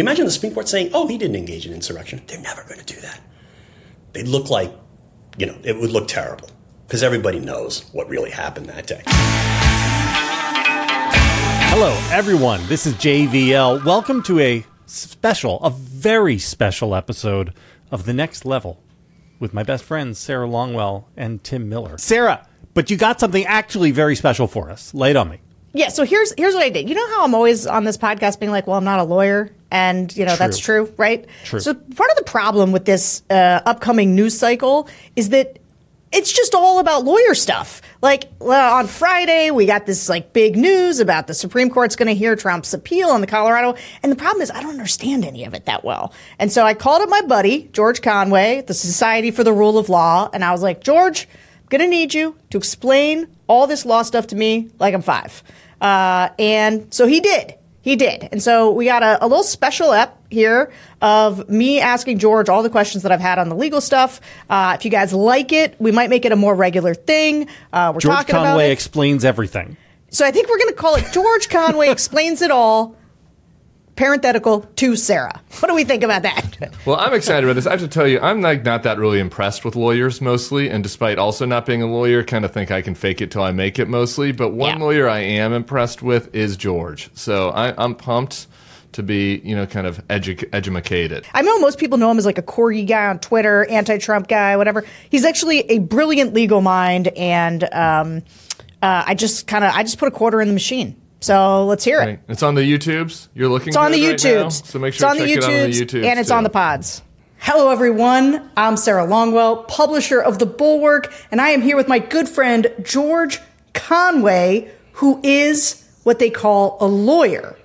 you imagine the Supreme Court saying, "Oh, he didn't engage in insurrection"? They're never going to do that. They'd look like, you know, it would look terrible because everybody knows what really happened that day. Hello, everyone. This is JVL. Welcome to a special, a very special episode of The Next Level with my best friends, Sarah Longwell and Tim Miller. Sarah, but you got something actually very special for us. Lay it on me. Yeah, so here's here's what I did. You know how I'm always on this podcast being like, "Well, I'm not a lawyer," and you know that's true, right? True. So part of the problem with this uh, upcoming news cycle is that it's just all about lawyer stuff. Like well, on Friday, we got this like big news about the Supreme Court's going to hear Trump's appeal on the Colorado, and the problem is I don't understand any of it that well. And so I called up my buddy George Conway, the Society for the Rule of Law, and I was like, George, I'm going to need you to explain all this law stuff to me like I'm five. Uh, and so he did. He did. And so we got a, a, little special ep here of me asking George all the questions that I've had on the legal stuff. Uh, if you guys like it, we might make it a more regular thing. Uh, we're George talking Conway about it. explains everything. So I think we're going to call it George Conway Explains It All parenthetical to Sarah. What do we think about that? Well, I'm excited about this. I have to tell you, I'm like not that really impressed with lawyers mostly, and despite also not being a lawyer, kind of think I can fake it till I make it mostly. But one Yeah. lawyer I am impressed with is George. So I, I'm pumped to be, you know, kind of edu- educated. I know most people know him as like a corgi guy on Twitter, anti-Trump guy, whatever. He's actually a brilliant legal mind, and um, uh, I just kind of I just put a quarter in the machine. So let's hear it. Right. It's on the YouTubes. You're looking. It's on the good right now, YouTubes. so make it's sure on to the check it out on the YouTubes, YouTubes and it's too. on the pods. Hello, everyone. I'm Sarah Longwell, publisher of The Bulwark, and I am here with my good friend George Conway, who is what they call a lawyer.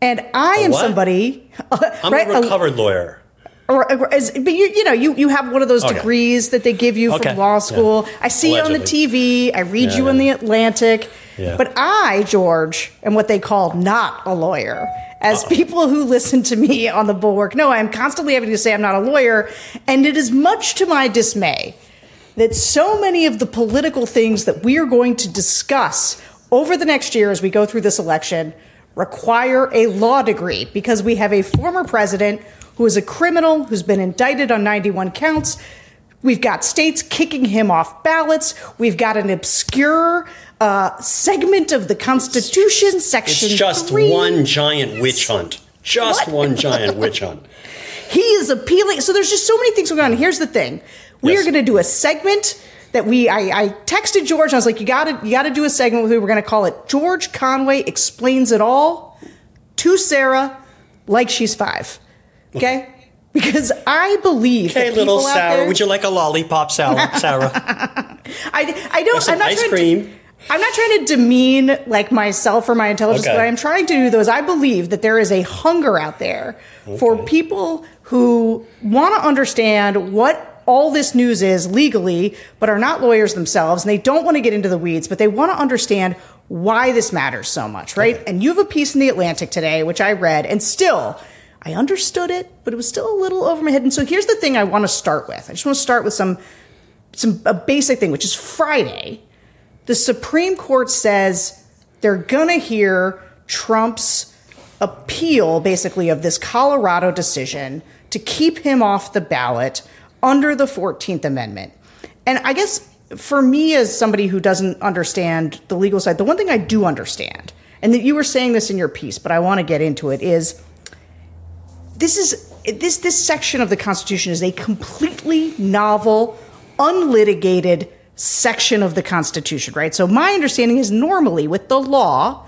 And I am what? somebody. I'm right, a recovered lawyer. or, or as, but you, you know, you, you have one of those Okay. degrees that they give you Okay. from law school. Yeah. I see you on the TV. I read Yeah, you in the. Atlantic. Yeah. But I, George, am what they call not a lawyer. As people who listen to me on the Bulwark know, I am constantly having to say I'm not a lawyer. And it is much to my dismay that so many of the political things that we are going to discuss over the next year as we go through this election require a law degree because we have a former president who is a criminal who's been indicted on 91 counts. We've got states kicking him off ballots. We've got an obscure uh, segment of the Constitution, Section It's just three. one giant witch hunt. Just What? one giant witch hunt. He is appealing. So there's just so many things going on. Here's the thing: we Yes. are going to do a segment that we. I, I texted George. I was like, "You got to, you got to do a segment with me. We're going to call it George Conway explains it all to Sarah, like she's five. Okay." Because I believe Hey, that little Sarah, there- would you like a lollipop, Sarah? Sarah? I, I don't. Some I'm not ice cream. To, I'm not trying to demean like myself or my intelligence. Okay. What I'm trying to do those. I believe that there is a hunger out there for people who want to understand what all this news is legally, but are not lawyers themselves, and they don't want to get into the weeds, but they want to understand why this matters so much, right? Okay. And you have a piece in the Atlantic today, which I read, and still. I understood it, but it was still a little over my head. And so here's the thing I want to start with. I just want to start with some some a basic thing, which is Friday. The Supreme Court says they're gonna hear Trump's appeal, basically, of this Colorado decision to keep him off the ballot under the 14th Amendment. And I guess for me, as somebody who doesn't understand the legal side, the one thing I do understand, and that you were saying this in your piece, but I want to get into it, is this is this this section of the Constitution is a completely novel, unlitigated section of the Constitution, right? So my understanding is normally with the law,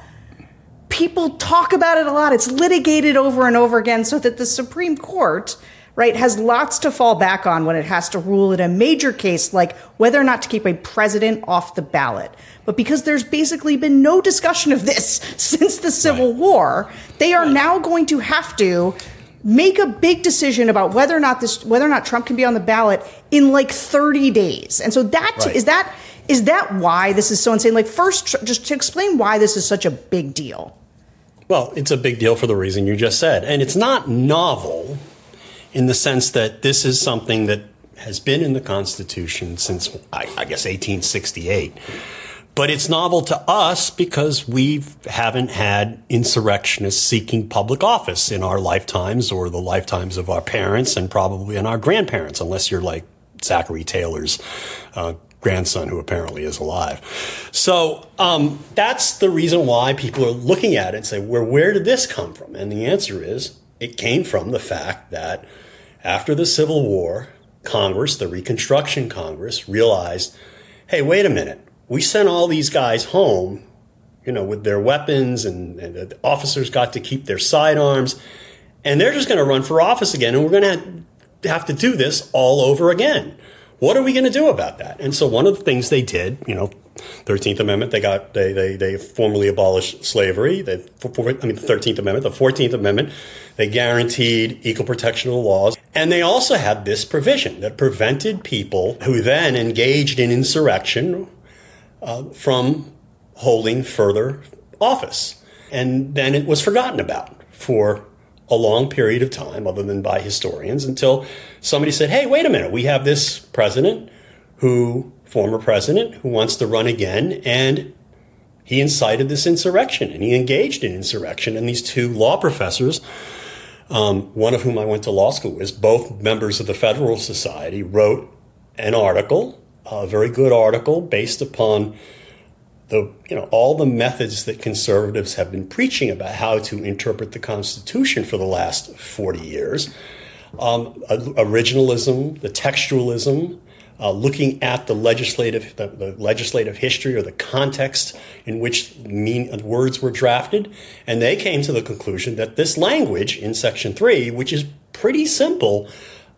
people talk about it a lot. It's litigated over and over again so that the Supreme Court, right, has lots to fall back on when it has to rule in a major case like whether or not to keep a president off the ballot. But because there's basically been no discussion of this since the Civil Right. War, they are now going to have to make a big decision about whether or not this whether or not Trump can be on the ballot in like 30 days. And so that is Right. that is that why this is so insane? Like first just to explain why this is such a big deal. Well, it's a big deal for the reason you just said. And it's not novel in the sense that this is something that has been in the Constitution since, I, I guess, 1868. But it's novel to us because we haven't had insurrectionists seeking public office in our lifetimes or the lifetimes of our parents and probably in our grandparents, unless you're like Zachary Taylor's uh, grandson, who apparently is alive. So um, that's the reason why people are looking at it and say, "Where where did this come from?" And the answer is, it came from the fact that after the Civil War, Congress, the Reconstruction Congress, realized, "Hey, wait a minute." We sent all these guys home, you know, with their weapons, and, and the officers got to keep their sidearms, and they're just going to run for office again, and we're going to have to do this all over again. What are we going to do about that? And so one of the things they did, you know, Thirteenth Amendment, they got they they they formally abolished slavery. They, I mean, the Thirteenth Amendment, the Fourteenth Amendment, they guaranteed equal protection of the laws, and they also had this provision that prevented people who then engaged in insurrection uh, from holding further office. And then it was forgotten about for a long period of time, other than by historians, until somebody said, hey, wait a minute, we have this president who, former president, who wants to run again, and he incited this insurrection and he engaged in insurrection. And these two law professors, um, one of whom I went to law school with, both members of the Federalist Society, wrote an article a very good article based upon the you know all the methods that conservatives have been preaching about how to interpret the Constitution for the last forty years. Um, originalism, the textualism, uh, looking at the legislative the, the, legislative history or the context in which mean, words were drafted, and they came to the conclusion that this language in Section Three, which is pretty simple,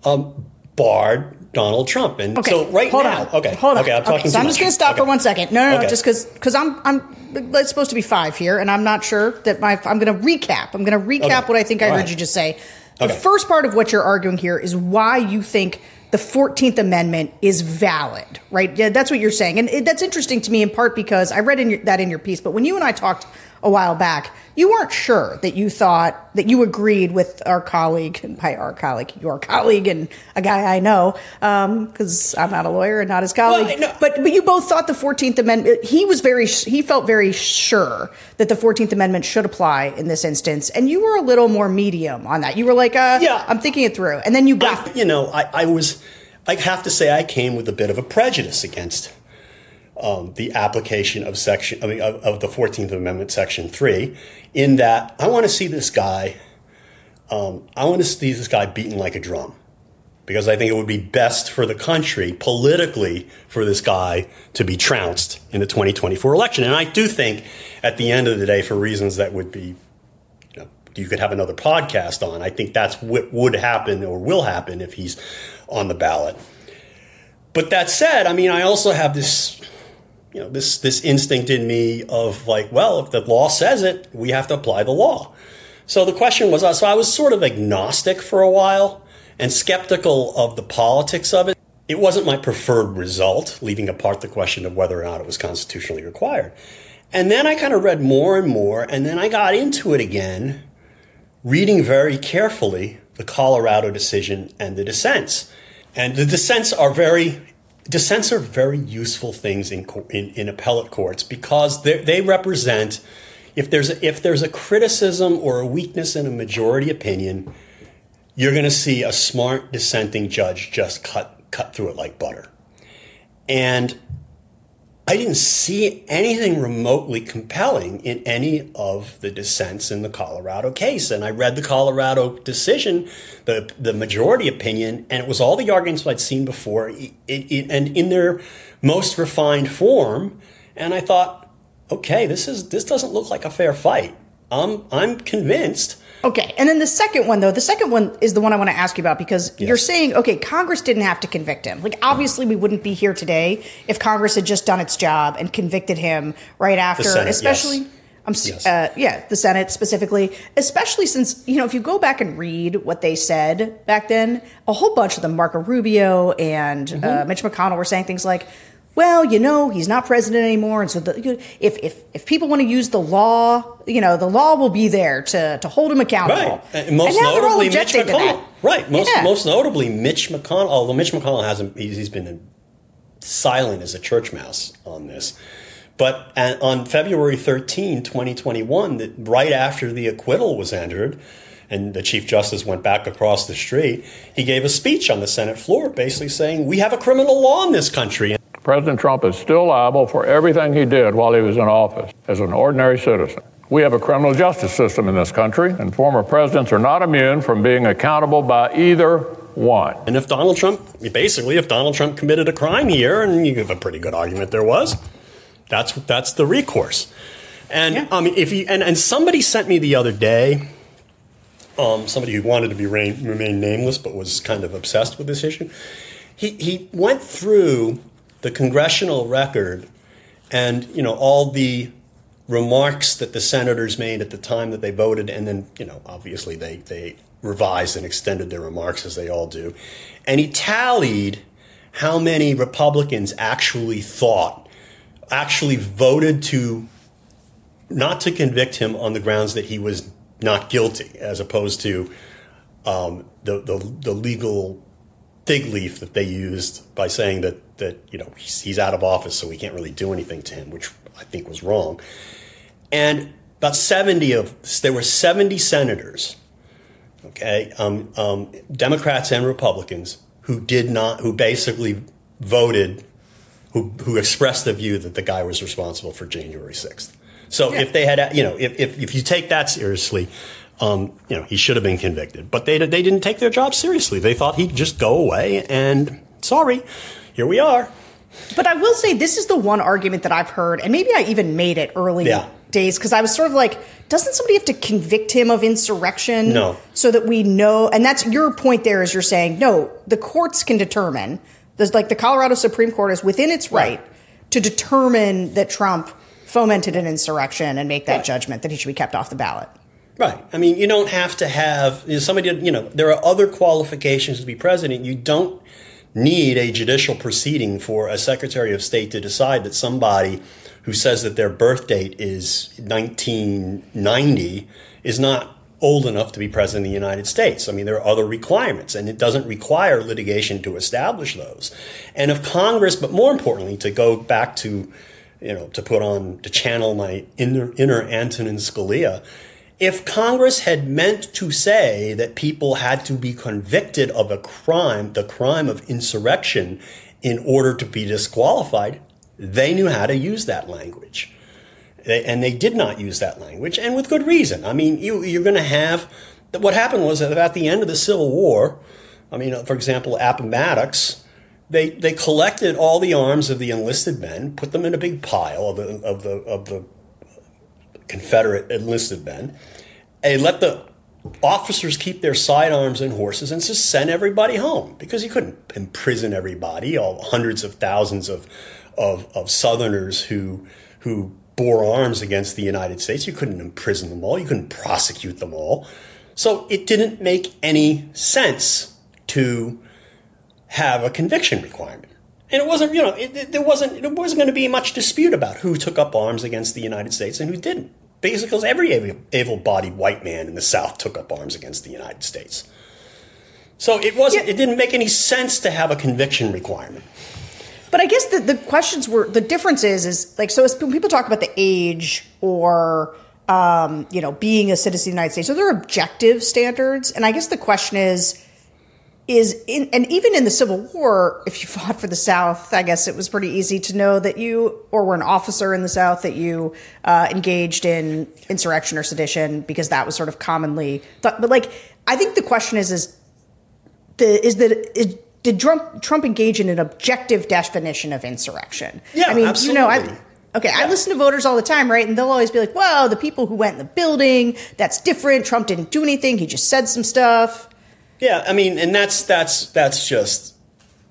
um, barred Donald Trump. And okay, so right hold now, on. okay, hold on. okay, I'm talking. Okay, so I'm much. just going to stop okay. for one second. No, no, okay. no, just because because I'm I'm it's supposed to be five here, and I'm not sure that my I'm going to recap. I'm going to recap Okay. what I think I All heard right. you just say. The Okay. first part of what you're arguing here is why you think the 14th Amendment is valid, right? Yeah, that's what you're saying, and it, that's interesting to me in part because I read in your, that in your piece. But when you and I talked a while back, you weren't sure that you thought that you agreed with our colleague, and by our colleague, your colleague, and a guy I know, because I'm not a lawyer and not his colleague. Well, know- But but you both thought the Fourteenth Amendment. He was very he felt very sure that the Fourteenth Amendment should apply in this instance, and you were a little more medium on that. You were like, uh, Yeah. I'm thinking it through, and then you got. I, you know, I, I was, I have to say, I came with a bit of a prejudice against um, the application of section, I mean, of, of the Fourteenth Amendment, Section Three, in that I want to see this guy, um, I want to see this guy beaten like a drum, because I think it would be best for the country politically for this guy to be trounced in the 2024 election, and I do think, at the end of the day, for reasons that would be you, know, you could have another podcast on. I think that's what would happen or will happen if he's on the ballot. But that said, I mean, I also have this, you know, this this instinct in me of like, well, if the law says it, we have to apply the law. So the question was, uh, so I was sort of agnostic for a while and skeptical of the politics of it. It wasn't my preferred result, leaving apart the question of whether or not it was constitutionally required. And then I kind of read more and more, and then I got into it again, reading very carefully the Colorado decision and the dissents. And the dissents are very dissents are very useful things in in, in appellate courts because they represent if there's a, if there's a criticism or a weakness in a majority opinion, you're going to see a smart dissenting judge just cut cut through it like butter. And I didn't see anything remotely compelling in any of the dissents in the Colorado case. And I read the Colorado decision, the, the majority opinion, and it was all the arguments I'd seen before it, it, and in their most refined form. And I thought, okay, this is this doesn't look like a fair fight. I'm I'm convinced. Okay, and then the second one though, the second one is the one I want to ask you about because you're saying, okay, Congress didn't have to convict him. Like obviously we wouldn't be here today if Congress had just done its job and convicted him right after, Senate, especially. yes. I'm, Yes. uh, yeah, the Senate specifically, especially since you know if you go back and read what they said back then, a whole bunch of them, Marco Rubio and uh, Mm-hmm. Mitch McConnell, were saying things like, "Well, you know, he's not president anymore, and so the, if if if people want to use the law, you know, the law will be there to to hold him accountable." Right. And most now notably, Mitch McConnell. Right. Most Yeah. most notably, Mitch McConnell. Although Mitch McConnell hasn't, he's, he's been silent as a church mouse on this. But on February 13, 2021, right after the acquittal was entered, and the Chief Justice went back across the street, he gave a speech on the Senate floor basically saying, We have a criminal law in this country. President Trump is still liable for everything he did while he was in office as an ordinary citizen. We have a criminal justice system in this country, and former presidents are not immune from being accountable by either one. And if Donald Trump, basically, if Donald Trump committed a crime here, and you have a pretty good argument there was, that's that's the recourse. And yeah. I mean, if you and, and somebody sent me the other day, um, somebody who wanted to be rain, remain nameless but was kind of obsessed with this issue. He he went through the congressional record, and you know all the remarks that the senators made at the time that they voted, and then you know obviously they they revised and extended their remarks as they all do, and he tallied how many Republicans actually thought actually voted to not to convict him on the grounds that he was not guilty, as opposed to um, the, the, the legal fig leaf that they used by saying that that you know he's, he's out of office, so we can't really do anything to him, which I think was wrong. And about seventy of there were seventy senators, okay, um, um, Democrats and Republicans who did not, who basically voted who, who expressed the view that the guy was responsible for January 6th. So yeah. if they had, you know, if, if, if you take that seriously, um, you know, he should have been convicted. But they, they didn't take their job seriously. They thought he'd just go away and sorry, here we are. But I will say this is the one argument that I've heard, and maybe I even made it early yeah. days because I was sort of like, doesn't somebody have to convict him of insurrection? No. So that we know, and that's your point there is you're saying, no, the courts can determine there's like the Colorado Supreme Court is within its right, right. to determine that Trump fomented an insurrection and make that right. judgment that he should be kept off the ballot. Right. I mean, you don't have to have you know, somebody. You know, there are other qualifications to be president. You don't need a judicial proceeding for a Secretary of State to decide that somebody who says that their birth date is 1990 is not old enough to be president of the United States. I mean, there are other requirements, and it doesn't require litigation to establish those. And if Congress, but more importantly, to go back to, you know, to put on, to channel my inner, inner Antonin Scalia, if Congress had meant to say that people had to be convicted of a crime, the crime of insurrection, in order to be disqualified, they knew how to use that language and they did not use that language, and with good reason. I mean, you, you're going to have what happened was that at the end of the Civil War, I mean, for example, Appomattox, they they collected all the arms of the enlisted men, put them in a big pile of the of the of the Confederate enlisted men, and let the officers keep their sidearms and horses and just send everybody home because you couldn't imprison everybody, all hundreds of thousands of of, of Southerners who who bore arms against the United States. You couldn't imprison them all. You couldn't prosecute them all. So it didn't make any sense to have a conviction requirement. And it wasn't, you know, it, it, there wasn't, there wasn't going to be much dispute about who took up arms against the United States and who didn't. Basically, every able-bodied white man in the South took up arms against the United States. So it wasn't, yeah. it didn't make any sense to have a conviction requirement. But I guess the, the questions were the difference is is like so when people talk about the age or um, you know being a citizen of the United States, so there are objective standards, and I guess the question is is in, and even in the Civil War, if you fought for the South, I guess it was pretty easy to know that you or were an officer in the South that you uh, engaged in insurrection or sedition because that was sort of commonly thought. But like, I think the question is is the is that is did Trump, Trump engage in an objective definition of insurrection? Yeah, I mean, absolutely. you know, I, Okay, yeah. I listen to voters all the time, right? And they'll always be like, well, the people who went in the building, that's different. Trump didn't do anything. He just said some stuff. Yeah, I mean, and that's that's that's just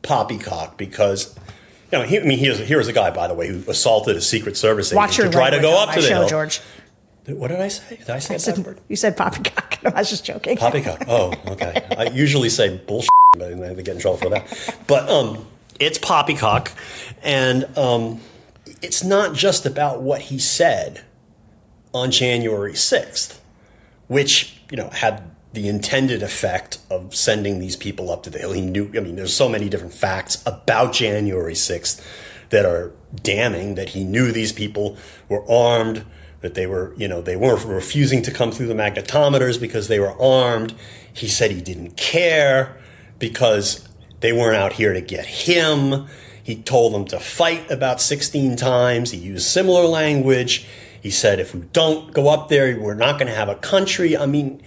poppycock because you know, he, I mean, he was, here was a guy, by the way, who assaulted a Secret Service agent Watch to try to go up to the show, hill. George. What did I say? Did I say I said, word? You said poppycock. I was just joking. Poppycock. Oh, okay. I usually say bullshit, but they get in trouble for that. But um, it's poppycock, and um, it's not just about what he said on January sixth, which you know had the intended effect of sending these people up to the hill. He knew. I mean, there's so many different facts about January sixth that are damning that he knew these people were armed that they were you know they weren't refusing to come through the magnetometers because they were armed he said he didn't care because they weren't out here to get him he told them to fight about 16 times he used similar language he said if we don't go up there we're not going to have a country i mean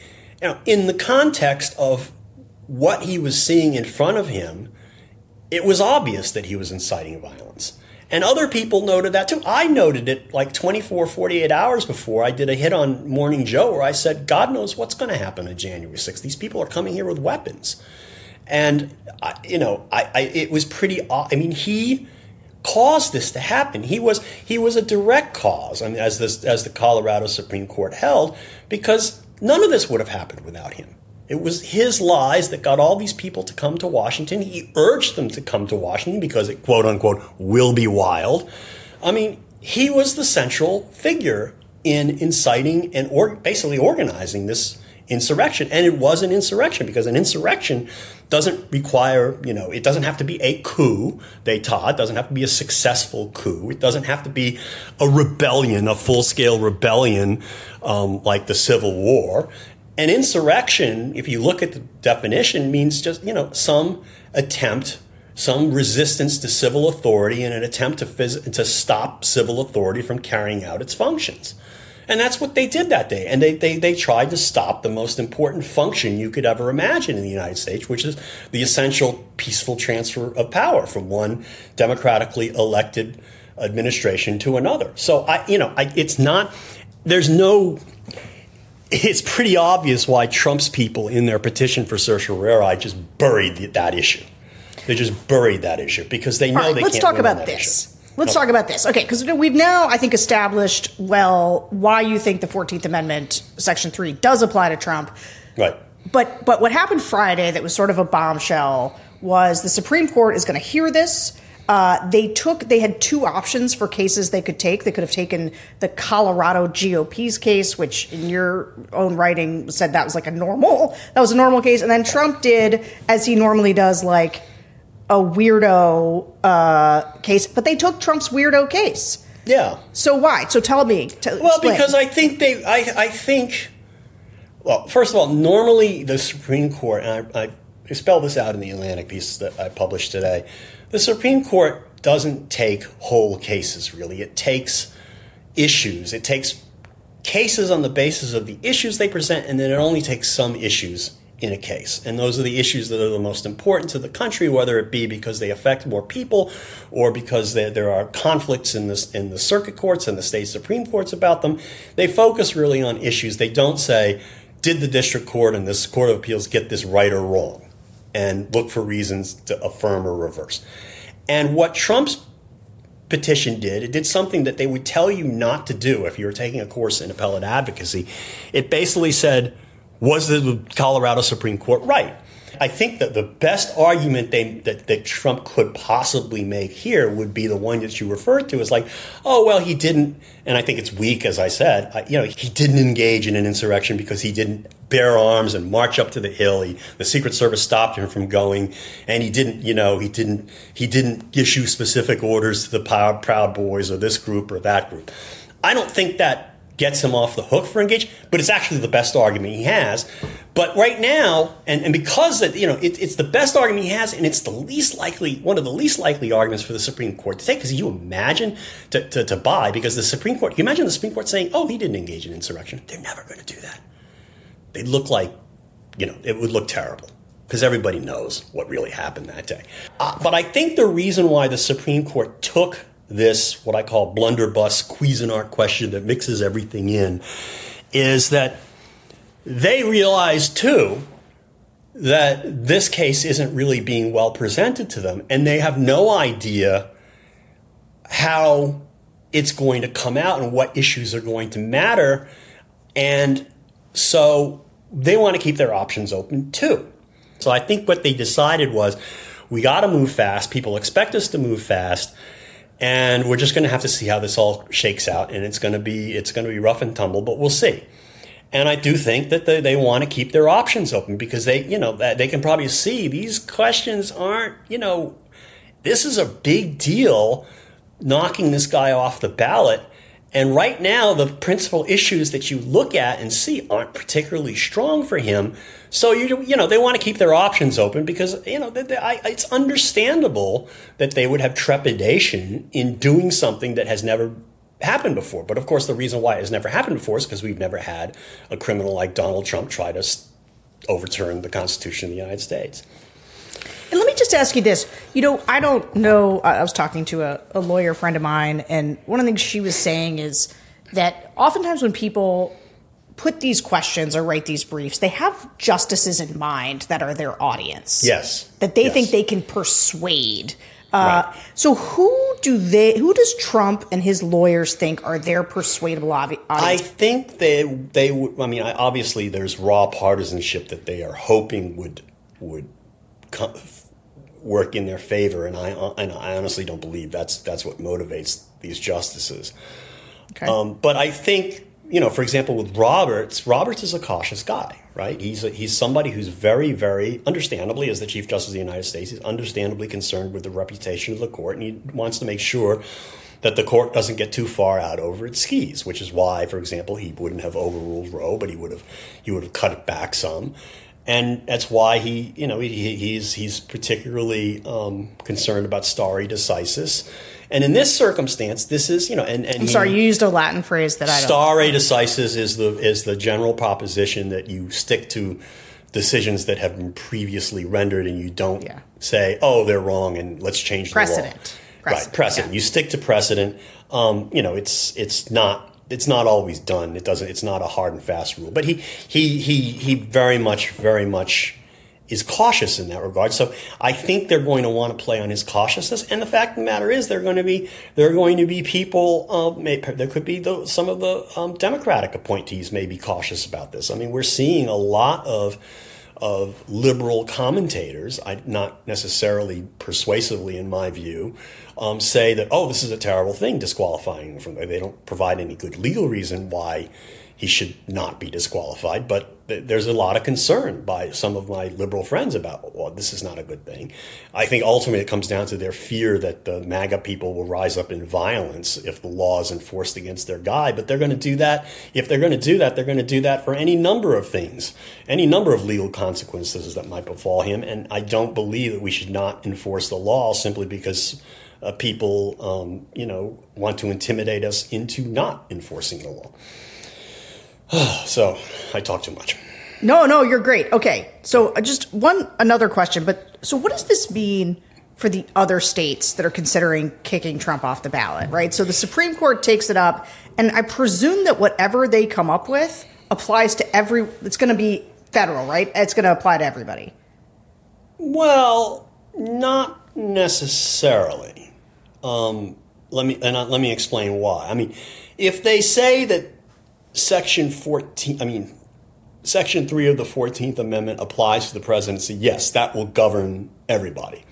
know in the context of what he was seeing in front of him it was obvious that he was inciting violence. And other people noted that too. I noted it like 24, 48 hours before I did a hit on Morning Joe where I said, God knows what's going to happen on January 6th. These people are coming here with weapons. And, I, you know, I, I, it was pretty, I mean, he caused this to happen. He was, he was a direct cause, I mean, as, this, as the Colorado Supreme Court held, because none of this would have happened without him. It was his lies that got all these people to come to Washington. He urged them to come to Washington because it, quote unquote, will be wild. I mean, he was the central figure in inciting and or basically organizing this insurrection. And it was an insurrection because an insurrection doesn't require, you know, it doesn't have to be a coup d'etat. It doesn't have to be a successful coup. It doesn't have to be a rebellion, a full scale rebellion um, like the Civil War. An insurrection, if you look at the definition, means just, you know, some attempt, some resistance to civil authority and an attempt to, phys- to stop civil authority from carrying out its functions. And that's what they did that day. And they, they, they tried to stop the most important function you could ever imagine in the United States, which is the essential peaceful transfer of power from one democratically elected administration to another. So I, you know, I, it's not, there's no it's pretty obvious why Trump's people in their petition for certiorari just buried that issue. They just buried that issue because they know right, they let's can't talk win on about this. issue. Let's talk about this. Okay, because we've now, I think, established well why you think the Fourteenth Amendment, Section Three, does apply to Trump. Right. But but what happened Friday that was sort of a bombshell was the Supreme Court is going to hear this. Uh, they took they had two options for cases they could take. They could have taken the Colorado GOP's case, which in your own writing said that was like a normal that was a normal case, and then Trump did as he normally does, like a weirdo uh, case. But they took Trump's weirdo case. Yeah. So why? So tell me. T- Well, explain. because I think they, I, I think, well, first of all, normally the Supreme Court, and I, I spelled this out in the Atlantic piece that I published today, the Supreme Court doesn't take whole cases, really. It takes issues. It takes cases on the basis of the issues they present, and then it only takes some issues in a case. And those are the issues that are the most important to the country, whether it be because they affect more people or because there, there are conflicts in, this, in the circuit courts and the state Supreme Courts about them. They focus really on issues. They don't say, did the district court and this court of appeals get this right or wrong? And look for reasons to affirm or reverse. And what Trump's petition did, it did something that they would tell you not to do if you were taking a course in appellate advocacy. It basically said, was the Colorado Supreme Court right? I think that the best argument they, that, that Trump could possibly make here would be the one that you referred to as like, oh, well, he didn't, and I think it's weak, as I said, I, you know, he didn't engage in an insurrection because he didn't bear arms and march up to the hill. He, the Secret Service stopped him from going, and he didn't, you know, he didn't, he didn't issue specific orders to the Proud, Proud Boys or this group or that group. I don't think that gets him off the hook for engage, but it's actually the best argument he has. But right now, and, and because that, you know, it, it's the best argument he has, and it's the least likely, one of the least likely arguments for the Supreme Court to take. Because you imagine to, to, to buy, because the Supreme Court, you imagine the Supreme Court saying, "Oh, he didn't engage in insurrection." They're never going to do that. They look like, you know, it would look terrible because everybody knows what really happened that day. Uh, but I think the reason why the Supreme Court took this, what I call blunderbuss Cuisinart question that mixes everything in, is that they realize too that this case isn't really being well presented to them, and they have no idea how it's going to come out and what issues are going to matter. And so they want to keep their options open too. So I think what they decided was we got to move fast. People expect us to move fast. And we're just going to have to see how this all shakes out. And it's going to be, it's going to be rough and tumble, but we'll see. And I do think that they, they want to keep their options open because they, you know, they can probably see these questions aren't, you know, this is a big deal knocking this guy off the ballot. And right now, the principal issues that you look at and see aren't particularly strong for him. So you you know they want to keep their options open because you know they, they, I, it's understandable that they would have trepidation in doing something that has never happened before. But of course, the reason why it has never happened before is because we've never had a criminal like Donald Trump try to overturn the Constitution of the United States. And let me just ask you this. You know, I don't know. I was talking to a, a lawyer friend of mine, and one of the things she was saying is that oftentimes when people put these questions or write these briefs, they have justices in mind that are their audience. Yes. That they Yes. think they can persuade. Uh, Right. So who do they? Who does Trump and his lawyers think are their persuadable audi- I think they they would. I mean, I, obviously, there's raw partisanship that they are hoping would would work in their favor, and I and I honestly don't believe that's that's what motivates these justices. okay. Um, but I think you know, for example, with Roberts, Roberts is a cautious guy, right? He's a, he's somebody who's very, very understandably, as the Chief Justice of the United States, he's understandably concerned with the reputation of the court, and he wants to make sure that the court doesn't get too far out over its skis. Which is why, for example, he wouldn't have overruled Roe, but he would have he would have cut it back some. And that's why he, you know, he, he's he's particularly um, concerned about stare decisis. And in this circumstance, this is, you know, and, and I'm sorry, you used a Latin phrase that I don't. Stare decisis is the is the general proposition that you stick to decisions that have been previously rendered, and you don't Yeah. say, "Oh, they're wrong," and let's change the Precedent. law. Precedent, right, precedent. yeah. You stick to precedent. Um, you know, it's it's not it's not always done. It doesn't. It's not a hard and fast rule. But he he he he very much very much is cautious in that regard. So I think they're going to want to play on his cautiousness. And the fact of the matter is, they're going to be there are going to be people. Um, may, there could be the, some of the um, Democratic appointees may be cautious about this. I mean, we're seeing a lot of of liberal commentators, I, not necessarily persuasively in my view, um, say that oh, this is a terrible thing, disqualifying from. They don't provide any good legal reason why he should not be disqualified. But there's a lot of concern by some of my liberal friends about, well, this is not a good thing. I think ultimately it comes down to their fear that the MAGA people will rise up in violence if the law is enforced against their guy. But they're going to do that. If they're going to do that, they're going to do that for any number of things, any number of legal consequences that might befall him. And I don't believe that we should not enforce the law simply because. Uh, people, um, you know, want to intimidate us into not enforcing the law. So I talk too much. No, no, you're great. Okay, so uh, just one another question, but so what does this mean for the other states that are considering kicking Trump off the ballot? Right. So the Supreme Court takes it up, and I presume that whatever they come up with applies to every. It's going to be federal, right? It's going to apply to everybody. Well, not necessarily. Um, let me and uh, let me explain why. I mean, if they say that Section fourteen, I mean, Section three of the Fourteenth Amendment applies to the presidency, yes, that will govern everybody.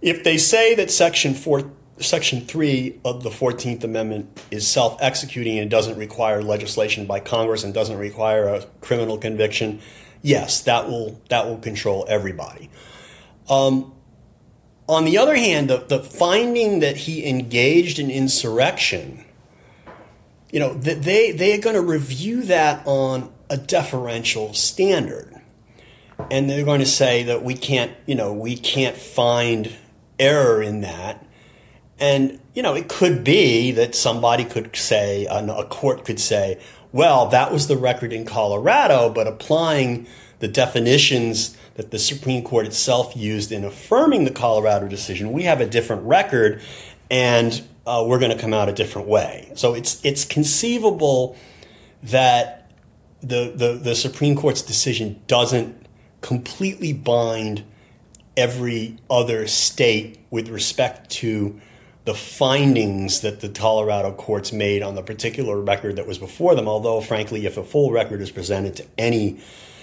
If they say that Section four, Section three of the Fourteenth Amendment is self-executing and doesn't require legislation by Congress and doesn't require a criminal conviction, yes, that will that will control everybody. Um, on the other hand, the, the finding that he engaged in insurrection, you know, th- they they're going to review that on a deferential standard, and they're going to say that we can't, you know, we can't find error in that. And you know, it could be that somebody could say, a court could say, well, that was the record in Colorado, but applying the definitions that the Supreme Court itself used in affirming the Colorado decision, we have a different record, and uh, we're going to come out a different way. So it's it's conceivable that the, the the Supreme Court's decision doesn't completely bind every other state with respect to the findings that the Colorado courts made on the particular record that was before them. Although, frankly, if a full record is presented to any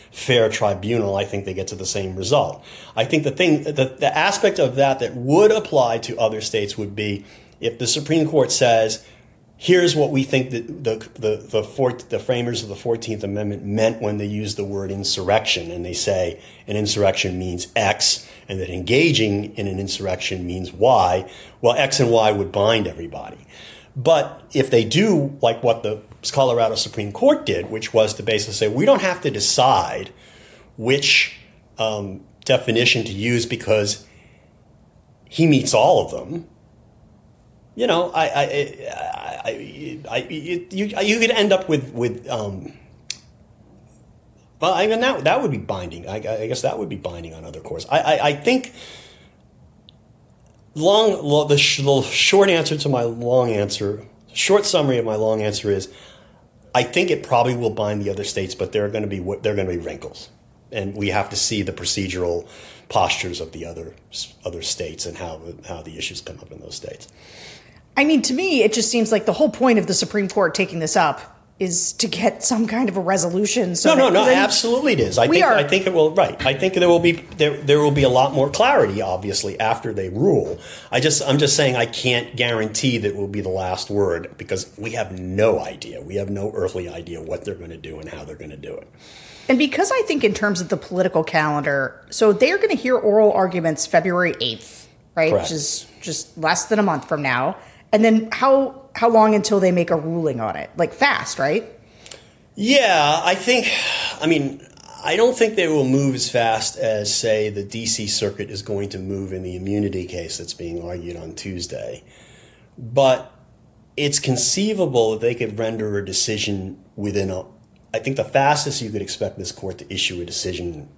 fair tribunal, I think they get to the same result. I think the thing, the, the aspect of that that would apply to other states would be if the Supreme Court says here's what we think that the the the, fourth, the framers of the Fourteenth Amendment meant when they used the word insurrection, and they say an insurrection means X, and that engaging in an insurrection means Y. Well, X and Y would bind everybody. But if they do like what the Colorado Supreme Court did, which was to basically say we don't have to decide which um, definition to use because he meets all of them. You know, I, I, I, I, you, you could end up with with. Um, well, I mean that that would be binding. I, I guess that would be binding on other courts. I, I, I think long the, sh- the short answer to my long answer, short summary of my long answer is, I think it probably will bind the other states, but there are going to be there are going to be wrinkles, and we have to see the procedural postures of the other other states and how how the issues come up in those states. I mean, to me, it just seems like the whole point of the Supreme Court taking this up is to get some kind of a resolution. So no, no, that, no. Absolutely, it is. I we think are, I think it will. Right. I think there will be there there will be a lot more clarity, obviously, after they rule. I just I'm just saying I can't guarantee that will be the last word because we have no idea. We have no earthly idea what they're going to do and how they're going to do it. And because I think in terms of the political calendar, so they're going to hear oral arguments February eighth, right? Correct. Which is just less than a month from now. And then how how long until they make a ruling on it? Like fast, right? Yeah, I think. I mean, I don't think they will move as fast as, say, the D.C. Circuit is going to move in the immunity case that's being argued on Tuesday. But it's conceivable that they could render a decision within a. I think the fastest you could expect this court to issue a decision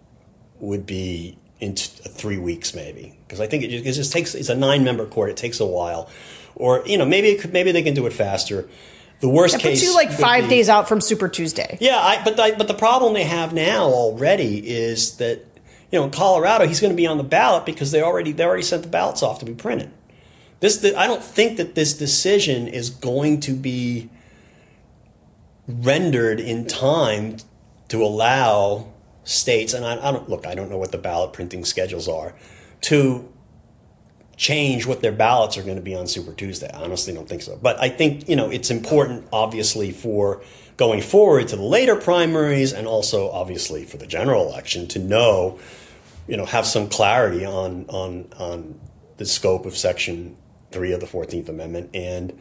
would be in t- three weeks, maybe, because I think it just, it just takes. It's a nine-member court. It takes a while, or you know, maybe it could, maybe they can do it faster. The worst It case puts you like five be- days out from Super Tuesday. yeah, I, but the, but the problem they have now already is that you know in Colorado he's going to be on the ballot because they already they already sent the ballots off to be printed. This the, I don't think that this decision is going to be rendered in time to allow states and I, I don't look I don't know what the ballot printing schedules are to change what their ballots are going to be on Super Tuesday. I honestly don't think so. But I think, you know, it's important, obviously, for going forward to the later primaries and also, obviously, for the general election to know, you know, have some clarity on, on, on the scope of Section 3 of the 14th Amendment and,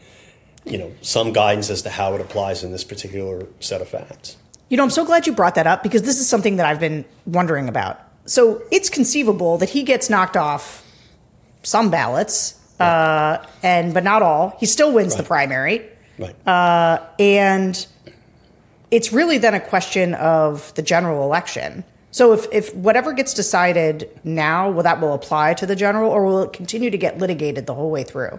you know, some guidance as to how it applies in this particular set of facts. You know, I'm so glad you brought that up because this is something that I've been wondering about. So it's conceivable that he gets knocked off some ballots, uh, and but not all. He still wins the primary, Right. and it's really then a question of the general election. So if, if whatever gets decided now, will that will apply to the general, or will it continue to get litigated the whole way through?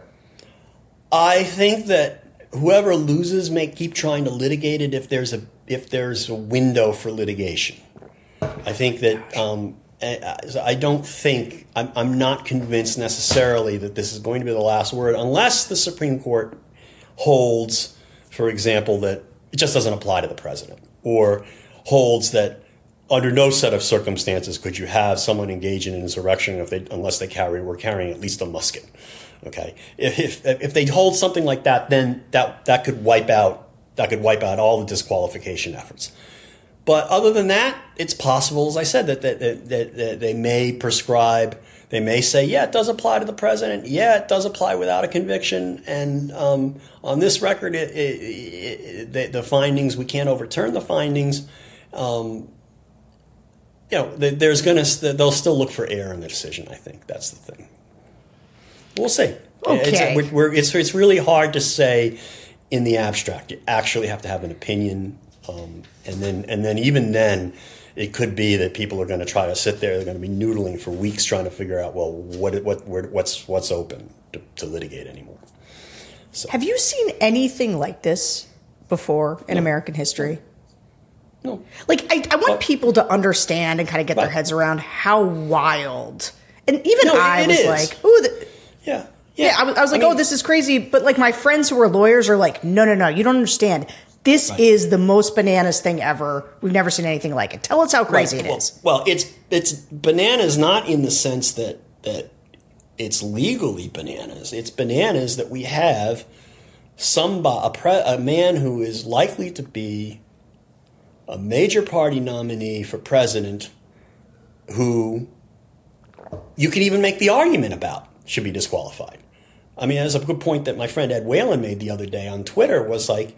I think that whoever loses may keep trying to litigate it if there's a if there's a window for litigation. I think that um, I don't think I'm, I'm not convinced necessarily that this is going to be the last word unless the Supreme Court holds, for example, that it just doesn't apply to the president or holds that under no set of circumstances could you have someone engage in an insurrection if they unless they carry were carrying at least a musket. Okay, if, if if they hold something like that, then that that could wipe out that could wipe out all the disqualification efforts. But other than that, it's possible, as I said, that that, that, that, they may prescribe. They may say, yeah, it does apply to the president. Yeah, it does apply without a conviction. And um, on this record, it, it, the, the findings we can't overturn the findings. Um, you know, there's going to they'll still look for error in the decision. I think that's the thing. We'll see. Okay. It's, it's it's really hard to say in the abstract. You actually have to have an opinion, um, and then and then even then, it could be that people are going to try to sit there. They're going to be noodling for weeks trying to figure out well what what where, what's what's open to, to litigate anymore. Have you seen anything like this before in American history? No. Like, I, I want people to understand and kind of get their heads around how wild. And even No, I was is. like, "Ooh, the, Yeah. yeah." I was, I was like, mean- "Oh, this is crazy." But like, my friends who are lawyers are like, "No, no, no, you don't understand. This is the most bananas thing ever. We've never seen anything like it. Tell us how crazy Right. it well, is." Well, it's it's bananas not in the sense that that it's legally bananas. It's bananas that we have somebody, a, pre, a man who is likely to be a major party nominee for president, who you could even make the argument about should be disqualified. I mean, as a good point that my friend Ed Whelan made the other day on Twitter was like,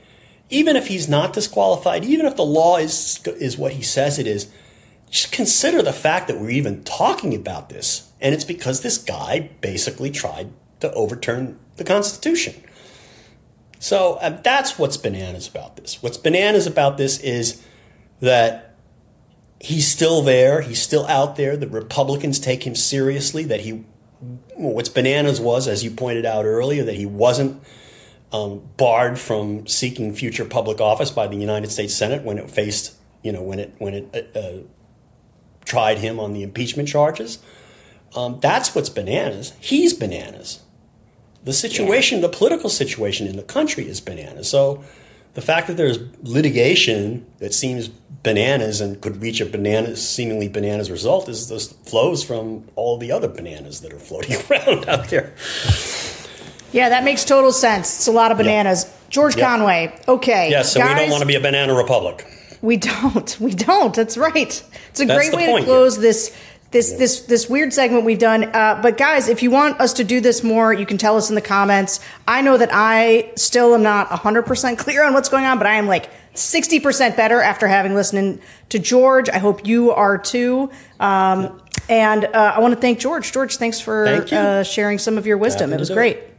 even if he's not disqualified, even if the law is is what he says it is, just consider the fact that we're even talking about this, and it's because this guy basically tried to overturn the Constitution. So uh, that's what's bananas about this. What's bananas about this is that he's still there, he's still out there. The Republicans take him seriously. That he, what's bananas was, as you pointed out earlier, that he wasn't um, barred from seeking future public office by the United States Senate when it faced, you know, when it when it uh, uh, tried him on the impeachment charges. Um, that's what's bananas. He's bananas. The situation, the political situation in the country is bananas. So the fact that there's litigation that seems bananas and could reach a bananas, seemingly bananas result is this flows from all the other bananas that are floating around out there. Yeah, that makes total sense. It's a lot of bananas. Yep. George yep. Conway. Okay. Yes, so guys, we don't want to be a banana republic. We don't. We don't. That's right. It's a That's great way to close here. this this yeah. this this weird segment we've done. Uh, but guys, if you want us to do this more, you can tell us in the comments. I know that I still am not 100% clear on what's going on, but I am like 60% better after having listened to George. I hope you are too. Um, and uh, I want to thank George. George, thanks for thank uh, sharing some of your wisdom. Happy it was great. It.